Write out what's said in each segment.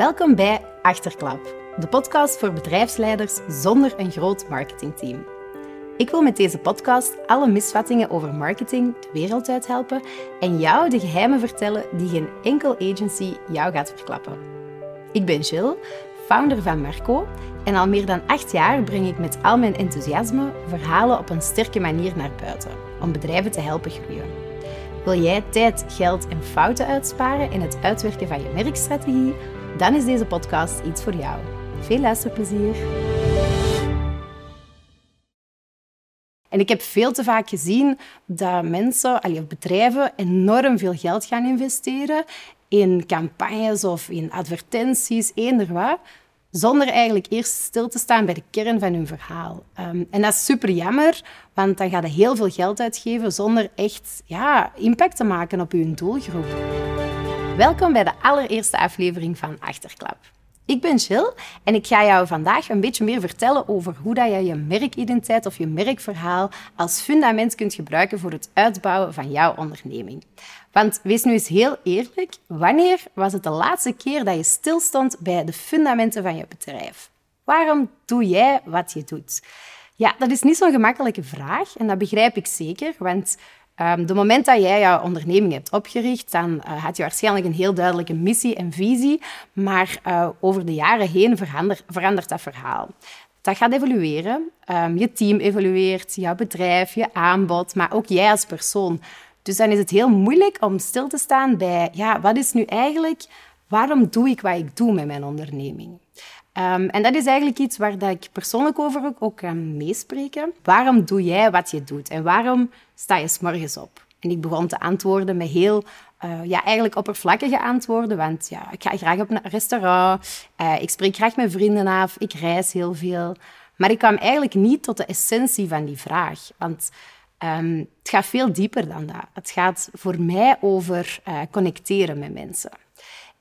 Welkom bij Achterklap, de podcast voor bedrijfsleiders zonder een groot marketingteam. Ik wil met deze podcast alle misvattingen over marketing de wereld uit helpen en jou de geheimen vertellen die geen enkel agency jou gaat verklappen. Ik ben Jill, founder van Merco en al meer dan acht jaar breng ik met al mijn enthousiasme verhalen op een sterke manier naar buiten om bedrijven te helpen groeien. Wil jij tijd, geld en fouten uitsparen in het uitwerken van je merkstrategie? Dan is deze podcast iets voor jou. Veel luisterplezier! En ik heb veel te vaak gezien dat mensen, of bedrijven, enorm veel geld gaan investeren in campagnes of in advertenties, eender wat, zonder eigenlijk eerst stil te staan bij de kern van hun verhaal. Um, en dat is super jammer, want dan ga je heel veel geld uitgeven zonder echt ja, impact te maken op je doelgroep. Welkom bij de allereerste aflevering van Achterklap. Ik ben Jill en ik ga jou vandaag een beetje meer vertellen over hoe dat je je merkidentiteit of je merkverhaal als fundament kunt gebruiken voor het uitbouwen van jouw onderneming. Want wees nu eens heel eerlijk, wanneer was het de laatste keer dat je stilstond bij de fundamenten van je bedrijf? Waarom doe jij wat je doet? Ja, dat is niet zo'n gemakkelijke vraag en dat begrijp ik zeker, want Um, de moment dat jij jouw onderneming hebt opgericht, dan uh, had je waarschijnlijk een heel duidelijke missie en visie, maar uh, over de jaren heen verandert, dat verhaal. Dat gaat evolueren. Um, je team evolueert, jouw bedrijf, je aanbod, maar ook jij als persoon. Dus dan is het heel moeilijk om stil te staan bij, ja, wat is nu eigenlijk, waarom doe ik wat ik doe met mijn onderneming? Um, en dat is eigenlijk iets waar dat ik persoonlijk over ook, kan meespreken. Waarom doe jij wat je doet? En waarom sta je s'morgens op? En ik begon te antwoorden met heel, uh, ja, eigenlijk oppervlakkige antwoorden. Want ja, ik ga graag op een restaurant, uh, ik spreek graag met vrienden af, ik reis heel veel. Maar ik kwam eigenlijk niet tot de essentie van die vraag. Want um, het gaat veel dieper dan dat. Het gaat voor mij over uh, connecteren met mensen.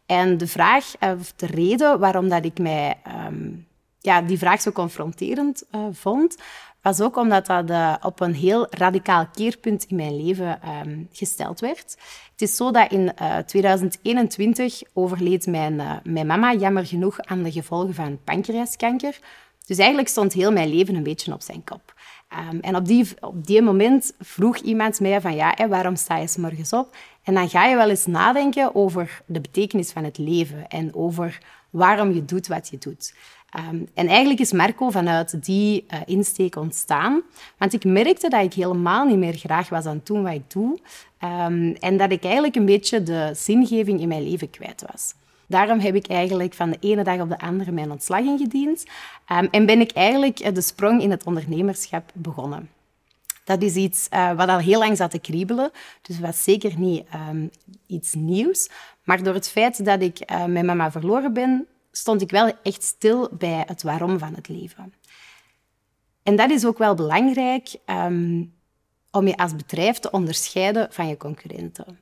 En de vraag, of de reden waarom dat ik mij um, ja, die vraag zo confronterend uh, vond, was ook omdat dat uh, op een heel radicaal keerpunt in mijn leven um, gesteld werd. Het is zo dat in uh, 2021 overleed mijn, mijn mama jammer genoeg aan de gevolgen van pancreaskanker. Dus eigenlijk stond heel mijn leven een beetje op zijn kop. Um, en op die, op die moment vroeg iemand mij van ja, hè, waarom sta je s morgens op? En dan ga je wel eens nadenken over de betekenis van het leven en over waarom je doet wat je doet. Um, en eigenlijk is Marco vanuit die uh, insteek ontstaan. Want ik merkte dat ik helemaal niet meer graag was aan het doen wat ik doe. Um, en dat ik eigenlijk een beetje de zingeving in mijn leven kwijt was. Daarom heb ik eigenlijk van de ene dag op de andere mijn ontslag ingediend. Um, en ben ik eigenlijk eh, de sprong in het ondernemerschap begonnen. Dat is iets uh, wat al heel lang zat te kriebelen. Dus was zeker niet um, iets nieuws. Maar door het feit dat ik uh, mijn mama verloren ben, stond ik wel echt stil bij het waarom van het leven. En dat is ook wel belangrijk um, om je als bedrijf te onderscheiden van je concurrenten.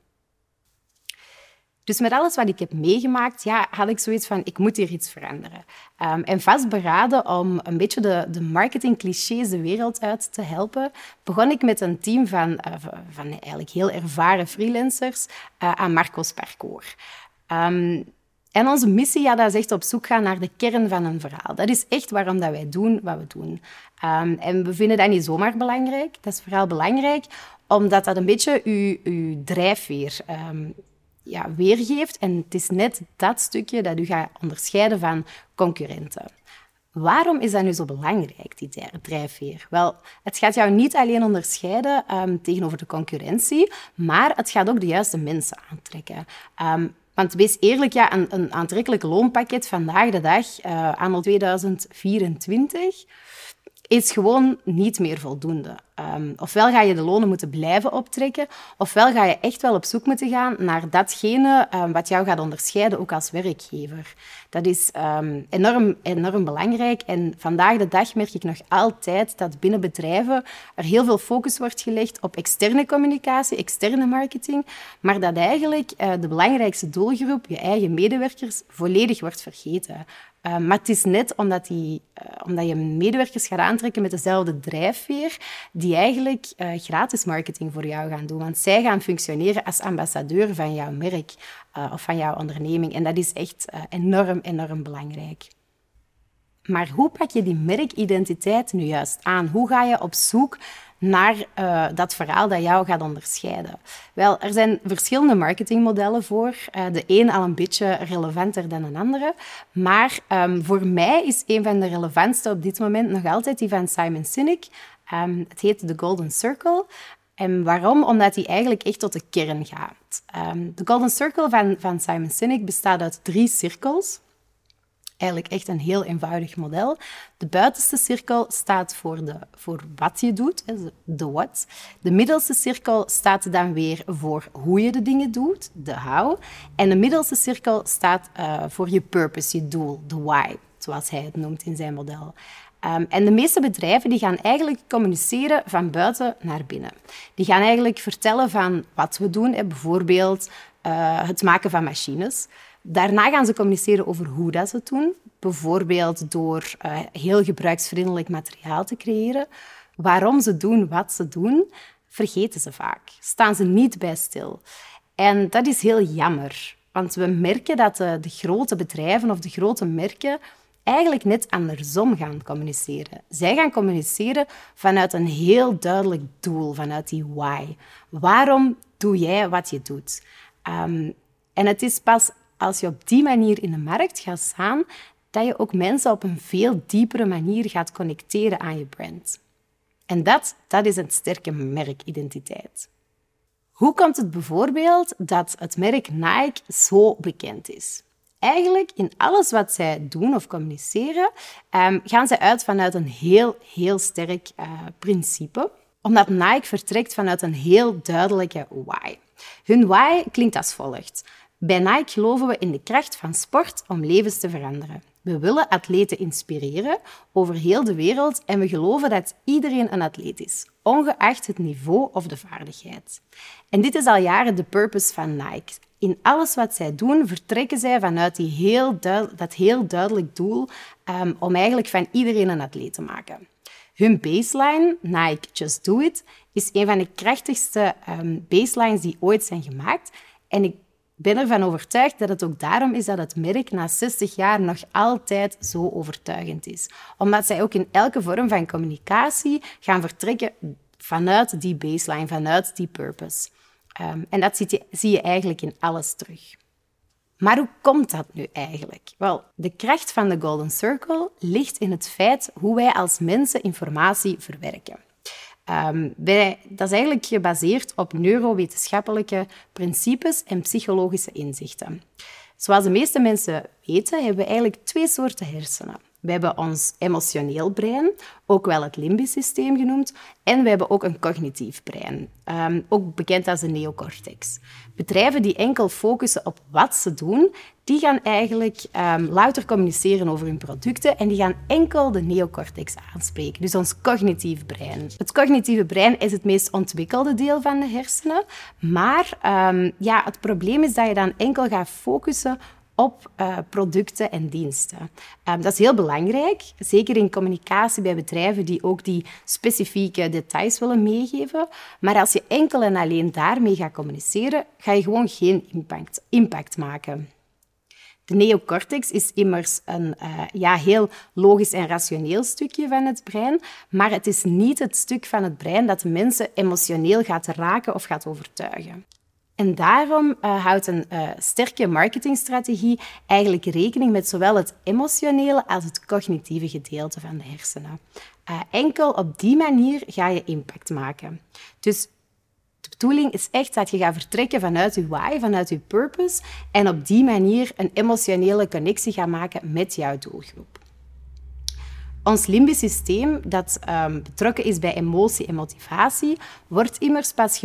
Dus met alles wat ik heb meegemaakt, ja, had ik zoiets van, ik moet hier iets veranderen. Um, en vastberaden om een beetje de, de marketingclichés de wereld uit te helpen, begon ik met een team van, uh, van eigenlijk heel ervaren freelancers uh, aan Marco's Parcours. Um, en onze missie, ja, dat is echt op zoek gaan naar de kern van een verhaal. Dat is echt waarom dat wij doen wat we doen. Um, en we vinden dat niet zomaar belangrijk. Dat is vooral belangrijk omdat dat een beetje uw, uw drijfveer um, ja, weergeeft. En het is net dat stukje dat u gaat onderscheiden van concurrenten. Waarom is dat nu zo belangrijk, die drijfveer? Wel, het gaat jou niet alleen onderscheiden um, tegenover de concurrentie, maar het gaat ook de juiste mensen aantrekken. Um, want wees eerlijk, ja, een, een aantrekkelijk loonpakket vandaag de dag, uh, anno 2024, is gewoon niet meer voldoende. Um, ofwel ga je de lonen moeten blijven optrekken, ofwel ga je echt wel op zoek moeten gaan naar datgene um, wat jou gaat onderscheiden, ook als werkgever. Dat is um, enorm, enorm belangrijk. En vandaag de dag merk ik nog altijd dat binnen bedrijven er heel veel focus wordt gelegd op externe communicatie, externe marketing, maar dat eigenlijk uh, de belangrijkste doelgroep, je eigen medewerkers, volledig wordt vergeten. Ehm, maar het is net omdat, die, uh, omdat je medewerkers gaat aantrekken met dezelfde drijfveer, die eigenlijk uh, gratis marketing voor jou gaan doen. Want zij gaan functioneren als ambassadeur van jouw merk of van jouw onderneming. En dat is echt enorm, enorm belangrijk. Maar hoe pak je die merkidentiteit nu juist aan? Hoe ga je op zoek naar uh, dat verhaal dat jou gaat onderscheiden? Wel, er zijn verschillende marketingmodellen voor. Uh, de een al een beetje relevanter dan een andere. Maar um, voor mij is een van de relevantste op dit moment nog altijd die van Simon Sinek. Um, het heet The Golden Circle. En waarom? Omdat hij eigenlijk echt tot de kern gaat. Um, de Golden Circle van, van Simon Sinek bestaat uit drie cirkels eigenlijk echt een heel eenvoudig model. De buitenste cirkel staat voor, de, voor wat je doet, de what. De middelste cirkel staat dan weer voor hoe je de dingen doet, de how. En de middelste cirkel staat uh, voor je purpose, je doel, de why, zoals hij het noemt in zijn model. Um, en de meeste bedrijven die gaan eigenlijk communiceren van buiten naar binnen. Die gaan eigenlijk vertellen van wat we doen, bijvoorbeeld uh, het maken van machines. Daarna gaan ze communiceren over hoe dat ze het doen. Bijvoorbeeld door uh, heel gebruiksvriendelijk materiaal te creëren. Waarom ze doen wat ze doen, vergeten ze vaak. Staan ze niet bij stil. En dat is heel jammer. Want we merken dat de, grote bedrijven of de grote merken eigenlijk net andersom gaan communiceren. Zij gaan communiceren vanuit een heel duidelijk doel, vanuit die why. Waarom doe jij wat je doet? Um, en het is pas als je op die manier in de markt gaat staan, dat je ook mensen op een veel diepere manier gaat connecteren aan je brand. En dat, dat is een sterke merkidentiteit. Hoe komt het bijvoorbeeld dat het merk Nike zo bekend is? Eigenlijk in alles wat zij doen of communiceren, um, gaan zij uit vanuit een heel, heel sterk uh, principe. Omdat Nike vertrekt vanuit een heel duidelijke why. Hun why klinkt als volgt. Bij Nike geloven we in de kracht van sport om levens te veranderen. We willen atleten inspireren over heel de wereld en we geloven dat iedereen een atleet is, ongeacht het niveau of de vaardigheid. En dit is al jaren de purpose van Nike. In alles wat zij doen, vertrekken zij vanuit die heel dat heel duidelijk doel um, om eigenlijk van iedereen een atleet te maken. Hun baseline, Nike Just Do It, is een van de krachtigste um, baselines die ooit zijn gemaakt. En ik ben ervan overtuigd dat het ook daarom is dat het merk na 60 jaar nog altijd zo overtuigend is. Omdat zij ook in elke vorm van communicatie gaan vertrekken vanuit die baseline, vanuit die purpose. Um, en dat zie je eigenlijk in alles terug. Maar hoe komt dat nu eigenlijk? Wel, de kracht van de Golden Circle ligt in het feit hoe wij als mensen informatie verwerken. Um, dat is eigenlijk gebaseerd op neurowetenschappelijke principes en psychologische inzichten. Zoals de meeste mensen weten, hebben we eigenlijk twee soorten hersenen. We hebben ons emotioneel brein, ook wel het limbisch systeem genoemd, en we hebben ook een cognitief brein, um, ook bekend als de neocortex. Bedrijven die enkel focussen op wat ze doen, die gaan eigenlijk um, louter communiceren over hun producten en die gaan enkel de neocortex aanspreken, dus ons cognitief brein. Het cognitieve brein is het meest ontwikkelde deel van de hersenen, maar um, ja, het probleem is dat je dan enkel gaat focussen op uh, producten en diensten. Um, dat is heel belangrijk, zeker in communicatie bij bedrijven die ook die specifieke details willen meegeven. Maar als je enkel en alleen daarmee gaat communiceren, ga je gewoon geen impact, impact maken. De neocortex is immers een uh, ja, heel logisch en rationeel stukje van het brein, maar het is niet het stuk van het brein dat mensen emotioneel gaat raken of gaat overtuigen. En daarom uh, houdt een uh, sterke marketingstrategie eigenlijk rekening met zowel het emotionele als het cognitieve gedeelte van de hersenen. Uh, enkel op die manier ga je impact maken. Dus de bedoeling is echt dat je gaat vertrekken vanuit je why, vanuit je purpose, en op die manier een emotionele connectie gaat maken met jouw doelgroep. Ons limbisch systeem, dat um, betrokken is bij emotie en motivatie, wordt immers pas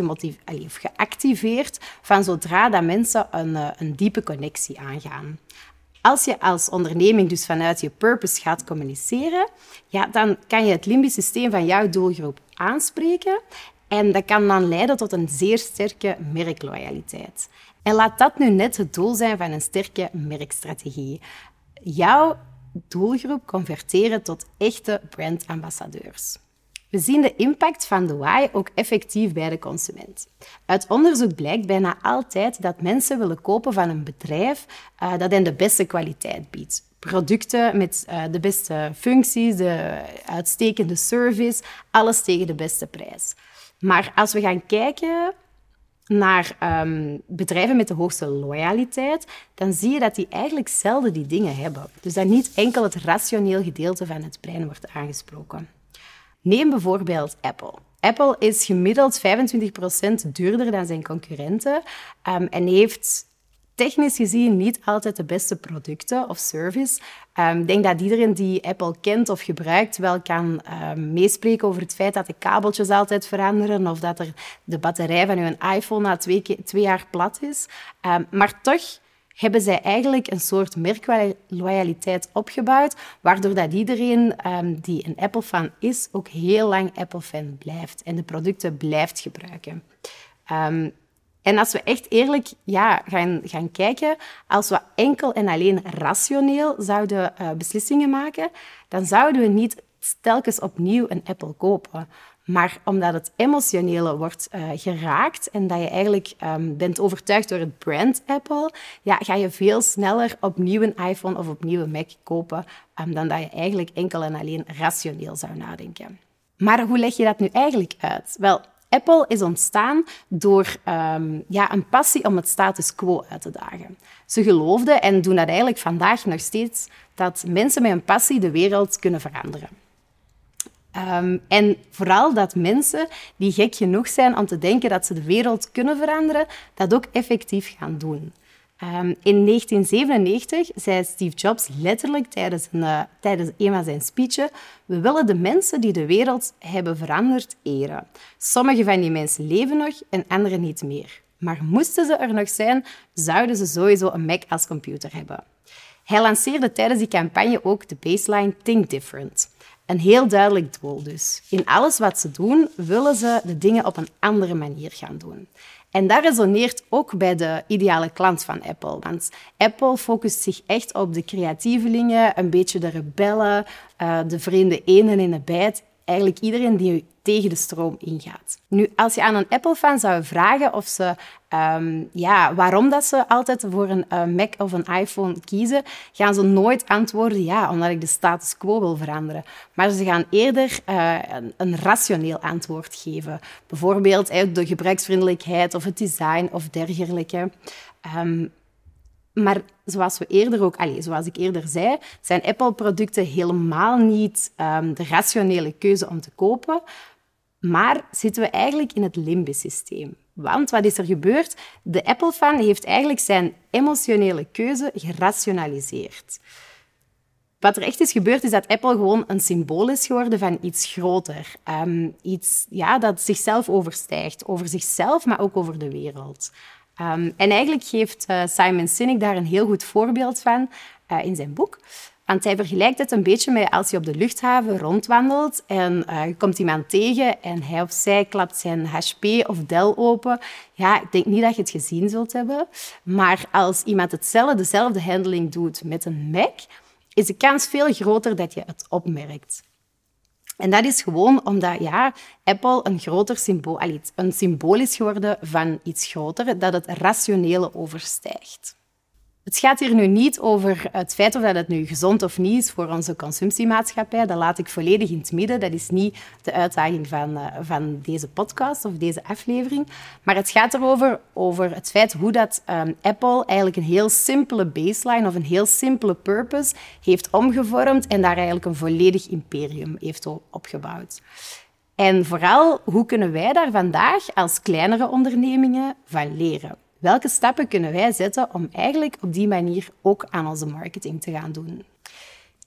geactiveerd van zodra dat mensen een, uh, een diepe connectie aangaan. Als je als onderneming dus vanuit je purpose gaat communiceren, ja, dan kan je het limbisch systeem van jouw doelgroep aanspreken en dat kan dan leiden tot een zeer sterke merkloyaliteit. En laat dat nu net het doel zijn van een sterke merkstrategie. Jouw doelgroep converteren tot echte brandambassadeurs. We zien de impact van de why ook effectief bij de consument. Uit onderzoek blijkt bijna altijd dat mensen willen kopen van een bedrijf uh, dat hen de beste kwaliteit biedt. Producten met uh, de beste functies, de uitstekende service, alles tegen de beste prijs. Maar als we gaan kijken naar um, bedrijven met de hoogste loyaliteit, dan zie je dat die eigenlijk zelden die dingen hebben. Dus dat niet enkel het rationeel gedeelte van het brein wordt aangesproken. Neem bijvoorbeeld Apple. Apple is gemiddeld 25% duurder dan zijn concurrenten um, en heeft technisch gezien niet altijd de beste producten of service. Ehm, ik denk dat iedereen die Apple kent of gebruikt wel kan um, meespreken over het feit dat de kabeltjes altijd veranderen of dat er de batterij van uw iPhone na twee, jaar plat is. maar toch hebben zij eigenlijk een soort merkloyaliteit opgebouwd, waardoor dat iedereen die een Apple-fan is, ook heel lang Apple-fan blijft en de producten blijft gebruiken. En als we echt eerlijk ja, gaan, gaan kijken, als we enkel en alleen rationeel zouden uh, beslissingen maken, dan zouden we niet telkens opnieuw een Apple kopen. Maar omdat het emotionele wordt uh, geraakt en dat je eigenlijk um, bent overtuigd door het brand Apple, ja, ga je veel sneller opnieuw een iPhone of opnieuw een Mac kopen um, dan dat je eigenlijk enkel en alleen rationeel zou nadenken. Maar hoe leg je dat nu eigenlijk uit? Wel, Apple is ontstaan door um, ja, een passie om het status quo uit te dagen. Ze geloofden en doen dat eigenlijk vandaag nog steeds dat mensen met een passie de wereld kunnen veranderen. Um, en vooral dat mensen die gek genoeg zijn om te denken dat ze de wereld kunnen veranderen, dat ook effectief gaan doen. Um, in 1997 zei Steve Jobs letterlijk tijdens een, uh, tijdens een van zijn speeches: We willen de mensen die de wereld hebben veranderd eren. Sommige van die mensen leven nog en anderen niet meer. Maar moesten ze er nog zijn, zouden ze sowieso een Mac als computer hebben. Hij lanceerde tijdens die campagne ook de baseline Think Different. Een heel duidelijk doel dus. In alles wat ze doen, willen ze de dingen op een andere manier gaan doen. En dat resoneert ook bij de ideale klant van Apple. Want Apple focust zich echt op de creatievelingen, een beetje de rebellen, eh, de vreemde enen in de bijt eigenlijk iedereen die tegen de stroom ingaat. Nu, als je aan een Apple-fan zou vragen of ze, um, ja, waarom dat ze altijd voor een uh, Mac of een iPhone kiezen, gaan ze nooit antwoorden ja, omdat ik de status quo wil veranderen. Maar ze gaan eerder uh, een, rationeel antwoord geven. Bijvoorbeeld de gebruiksvriendelijkheid of het design of dergelijke. Um, maar zoals, we eerder ook, allez, zoals ik eerder zei, zijn Apple-producten helemaal niet um, de rationele keuze om te kopen. Maar zitten we eigenlijk in het limbe-systeem. Want wat is er gebeurd? De Apple-fan heeft eigenlijk zijn emotionele keuze gerationaliseerd. Wat er echt is gebeurd, is dat Apple gewoon een symbool is geworden van iets groter. Um, iets ja, dat zichzelf overstijgt. Over zichzelf, maar ook over de wereld. Um, en eigenlijk geeft uh, Simon Sinek daar een heel goed voorbeeld van uh, in zijn boek. Want hij vergelijkt het een beetje met als je op de luchthaven rondwandelt en uh, je komt iemand tegen en hij of zij klapt zijn HP of Dell open. Ja, ik denk niet dat je het gezien zult hebben. Maar als iemand hetzelfde, dezelfde handling doet met een Mac, is de kans veel groter dat je het opmerkt. En dat is gewoon omdat ja, Apple een groter symbool, een symbool is geworden van iets groter, dat het rationele overstijgt. Het gaat hier nu niet over het feit of dat het nu gezond of niet is voor onze consumptiemaatschappij. Dat laat ik volledig in het midden. Dat is niet de uitdaging van, uh, van deze podcast of deze aflevering. Maar het gaat erover over het feit hoe dat um, Apple eigenlijk een heel simpele baseline of een heel simpele purpose heeft omgevormd en daar eigenlijk een volledig imperium heeft opgebouwd. En vooral, hoe kunnen wij daar vandaag als kleinere ondernemingen van leren? Welke stappen kunnen wij zetten om eigenlijk op die manier ook aan onze marketing te gaan doen?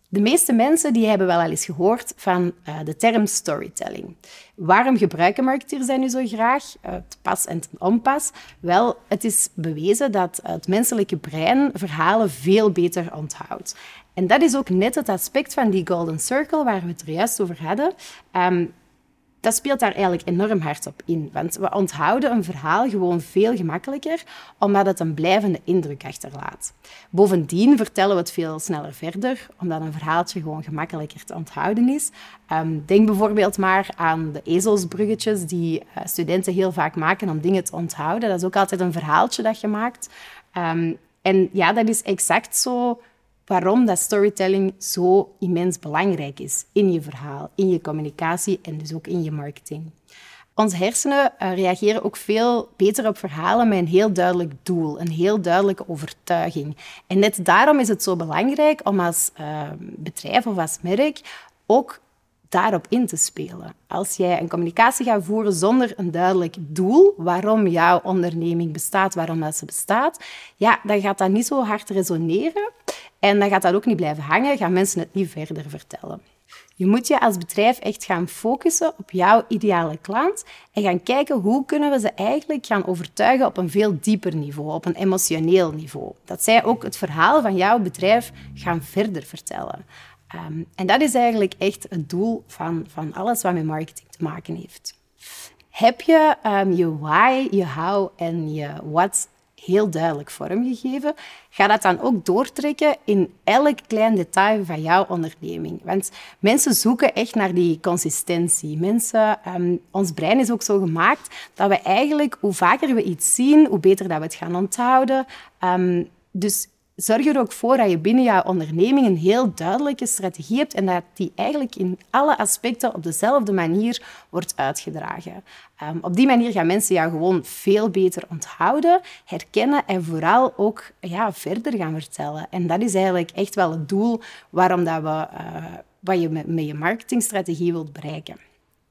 De meeste mensen die hebben wel al eens gehoord van uh, de term storytelling. Waarom gebruiken marketeers dat nu zo graag? Uh, te pas en te onpas? Wel, het is bewezen dat het menselijke brein verhalen veel beter onthoudt. En dat is ook net het aspect van die golden circle waar we het er juist over hadden. Um, dat speelt daar eigenlijk enorm hard op in. Want we onthouden een verhaal gewoon veel gemakkelijker, omdat het een blijvende indruk achterlaat. Bovendien vertellen we het veel sneller verder, omdat een verhaaltje gewoon gemakkelijker te onthouden is. Um, denk bijvoorbeeld maar aan de ezelsbruggetjes die uh, studenten heel vaak maken om dingen te onthouden. Dat is ook altijd een verhaaltje dat je maakt. Um, en ja, dat is exact zo waarom dat storytelling zo immens belangrijk is in je verhaal, in je communicatie en dus ook in je marketing. Onze hersenen uh, reageren ook veel beter op verhalen met een heel duidelijk doel, een heel duidelijke overtuiging. En net daarom is het zo belangrijk om als uh, bedrijf of als merk ook daarop in te spelen. Als jij een communicatie gaat voeren zonder een duidelijk doel, waarom jouw onderneming bestaat, waarom dat ze bestaat, ja, dan gaat dat niet zo hard resoneren en dan gaat dat ook niet blijven hangen, gaan mensen het niet verder vertellen. Je moet je als bedrijf echt gaan focussen op jouw ideale klant en gaan kijken hoe kunnen we ze eigenlijk gaan overtuigen op een veel dieper niveau, op een emotioneel niveau. Dat zij ook het verhaal van jouw bedrijf gaan verder vertellen. Um, en dat is eigenlijk echt het doel van, van alles wat met marketing te maken heeft. Heb je um, je why, je how en je what heel duidelijk vormgegeven, ga dat dan ook doortrekken in elk klein detail van jouw onderneming. Want mensen zoeken echt naar die consistentie. Mensen, um, ons brein is ook zo gemaakt dat we eigenlijk, hoe vaker we iets zien, hoe beter dat we het gaan onthouden. Dus zorg er ook voor dat je binnen jouw onderneming een heel duidelijke strategie hebt en dat die eigenlijk in alle aspecten op dezelfde manier wordt uitgedragen. Um, op die manier gaan mensen jou gewoon veel beter onthouden, herkennen en vooral ook ja, verder gaan vertellen. En dat is eigenlijk echt wel het doel waarom dat we, uh, wat je met je marketingstrategie wilt bereiken.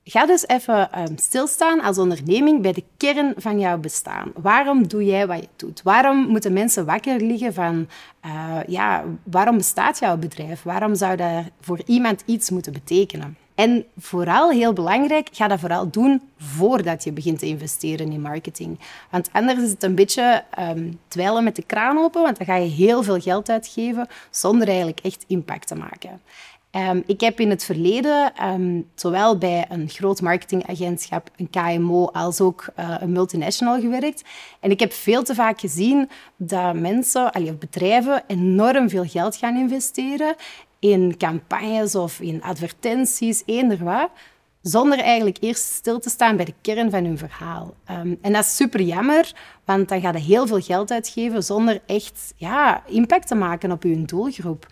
Ga dus even um, stilstaan als onderneming bij de kern van jouw bestaan. Waarom doe jij wat je doet? Waarom moeten mensen wakker liggen van, uh, ja, waarom bestaat jouw bedrijf? Waarom zou dat voor iemand iets moeten betekenen? En vooral, heel belangrijk, ga dat vooral doen voordat je begint te investeren in marketing. Want anders is het een beetje um, met de kraan open, want dan ga je heel veel geld uitgeven zonder eigenlijk echt impact te maken. Um, ik heb in het verleden um, zowel bij een groot marketingagentschap, een KMO, als ook uh, een multinational gewerkt. En ik heb veel te vaak gezien dat mensen, allee, bedrijven, enorm veel geld gaan investeren in campagnes of in advertenties, eender wat, zonder eigenlijk eerst stil te staan bij de kern van hun verhaal. Um, en dat is super jammer, want dan ga je heel veel geld uitgeven zonder echt ja, impact te maken op je doelgroep.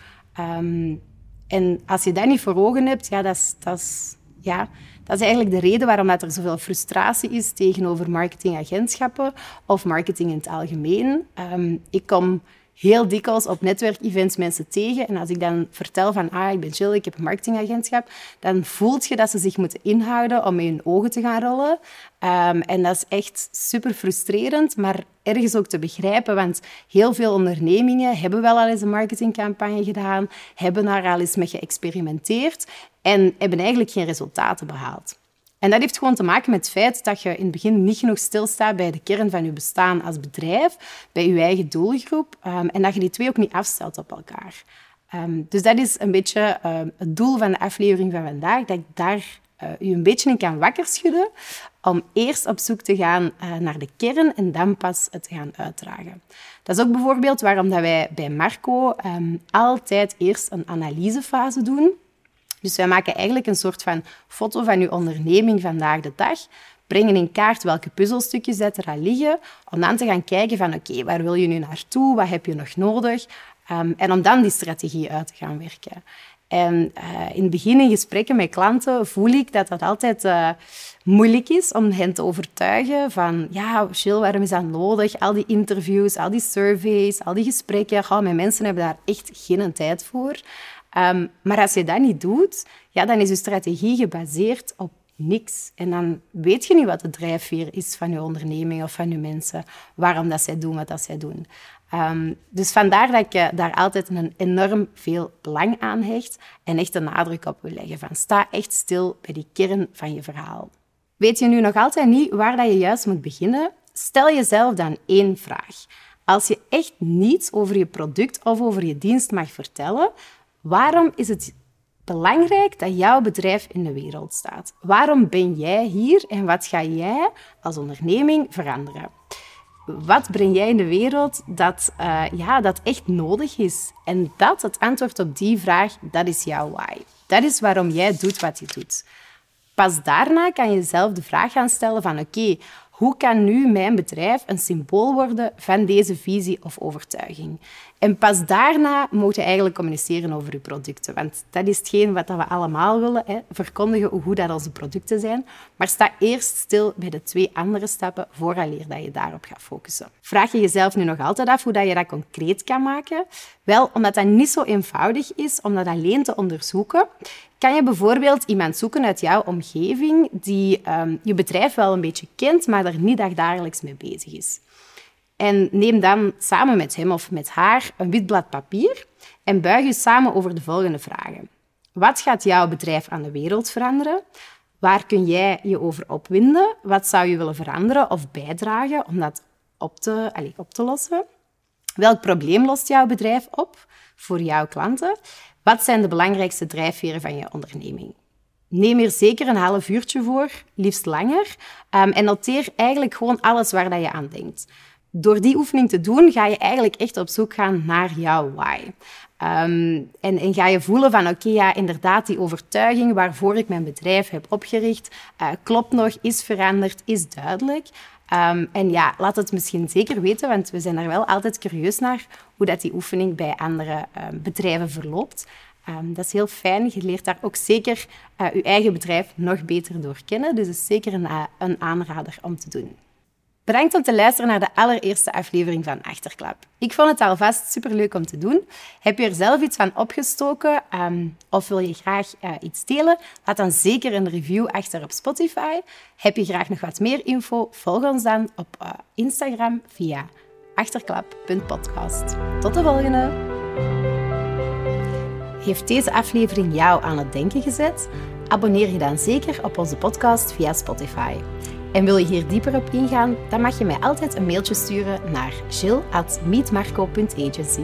En als je dat niet voor ogen hebt, ja, dat is, dat ja, dat is eigenlijk de reden waarom dat er zoveel frustratie is tegenover marketingagentschappen of marketing in het algemeen. Um, ik kom heel dikwijls op netwerkevents mensen tegen. En als ik dan vertel van, ah, ik ben Jill, ik heb een marketingagentschap, dan voelt je dat ze zich moeten inhouden om met hun ogen te gaan rollen. Um, en dat is echt super frustrerend, maar ergens ook te begrijpen, want heel veel ondernemingen hebben wel al eens een marketingcampagne gedaan, hebben daar al eens mee geëxperimenteerd en hebben eigenlijk geen resultaten behaald. En dat heeft gewoon te maken met het feit dat je in het begin niet genoeg stilstaat bij de kern van je bestaan als bedrijf, bij je eigen doelgroep, um, en dat je die twee ook niet afstelt op elkaar. Um, dus dat is een beetje um, het doel van de aflevering van vandaag, dat ik daar uh, u een beetje in kan wakker schudden, om eerst op zoek te gaan uh, naar de kern en dan pas het te gaan uitdragen. Dat is ook bijvoorbeeld waarom dat wij bij Marco altijd eerst een analysefase doen. Dus wij maken eigenlijk een soort van foto van uw onderneming vandaag de dag, brengen in kaart welke puzzelstukjes er al liggen, om dan te gaan kijken van oké, waar wil je nu naartoe, wat heb je nog nodig, um, en om dan die strategie uit te gaan werken. En uh, in het begin in gesprekken met klanten voel ik dat dat altijd uh, moeilijk is om hen te overtuigen van ja, chill, waarom is dat nodig? Al die interviews, al die surveys, al die gesprekken. Mijn mensen hebben daar echt geen tijd voor. Um, maar als je dat niet doet, ja, dan is je strategie gebaseerd op niks. En dan weet je niet wat de drijfveer is van je onderneming of van je mensen, waarom dat zij doen wat dat zij doen. Um, dus vandaar dat ik eh, daar altijd een enorm veel belang aan hecht en echt een nadruk op wil leggen van sta echt stil bij die kern van je verhaal. Weet je nu nog altijd niet waar dat je juist moet beginnen? Stel jezelf dan één vraag. Als je echt niets over je product of over je dienst mag vertellen, Waarom is het belangrijk dat jouw bedrijf in de wereld staat? Waarom ben jij hier en wat ga jij als onderneming veranderen? Wat breng jij in de wereld dat, uh, ja, dat echt nodig is? En dat, het antwoord op die vraag, dat is jouw why. Dat is waarom jij doet wat je doet. Pas daarna kan je zelf de vraag gaan stellen van oké, hoe kan nu mijn bedrijf een symbool worden van deze visie of overtuiging? En pas daarna moet je eigenlijk communiceren over je producten. Want dat is hetgeen wat we allemaal willen. Hè. Verkondigen hoe goed dat onze producten zijn. Maar sta eerst stil bij de twee andere stappen vooraleer dat je daarop gaat focussen. Vraag je jezelf nu nog altijd af hoe dat je dat concreet kan maken? Wel, omdat dat niet zo eenvoudig is om dat alleen te onderzoeken, kan je bijvoorbeeld iemand zoeken uit jouw omgeving die um, je bedrijf wel een beetje kent, maar er niet dagelijks mee bezig is. En neem dan samen met hem of met haar een wit blad papier en buig je samen over de volgende vragen. Wat gaat jouw bedrijf aan de wereld veranderen? Waar kun jij je over opwinden? Wat zou je willen veranderen of bijdragen om dat op te, allez, op te lossen? Welk probleem lost jouw bedrijf op voor jouw klanten? Wat zijn de belangrijkste drijfveren van je onderneming? Neem er zeker een half uurtje voor, liefst langer, um, en noteer eigenlijk gewoon alles waar dat je aan denkt. Door die oefening te doen, ga je eigenlijk echt op zoek gaan naar jouw why. Um, en, en, ga je voelen van, oké, ja, inderdaad, die overtuiging waarvoor ik mijn bedrijf heb opgericht, uh, klopt nog, is veranderd, is duidelijk. Um, en ja, laat het misschien zeker weten, want we zijn er wel altijd curieus naar hoe dat die oefening bij andere um, bedrijven verloopt. Dat is heel fijn. Je leert daar ook zeker uh, je eigen bedrijf nog beter door kennen. Dus het is zeker een, uh, een aanrader om te doen. Bedankt om te luisteren naar de allereerste aflevering van Achterklap. Ik vond het alvast superleuk om te doen. Heb je er zelf iets van opgestoken um, of wil je graag uh, iets delen? Laat dan zeker een review achter op Spotify. Heb je graag nog wat meer info? Volg ons dan op uh, Instagram via achterklap.podcast. Tot de volgende! Heeft deze aflevering jou aan het denken gezet? Abonneer je dan zeker op onze podcast via Spotify. En wil je hier dieper op ingaan, dan mag je mij altijd een mailtje sturen naar jill.meetmarco.agency.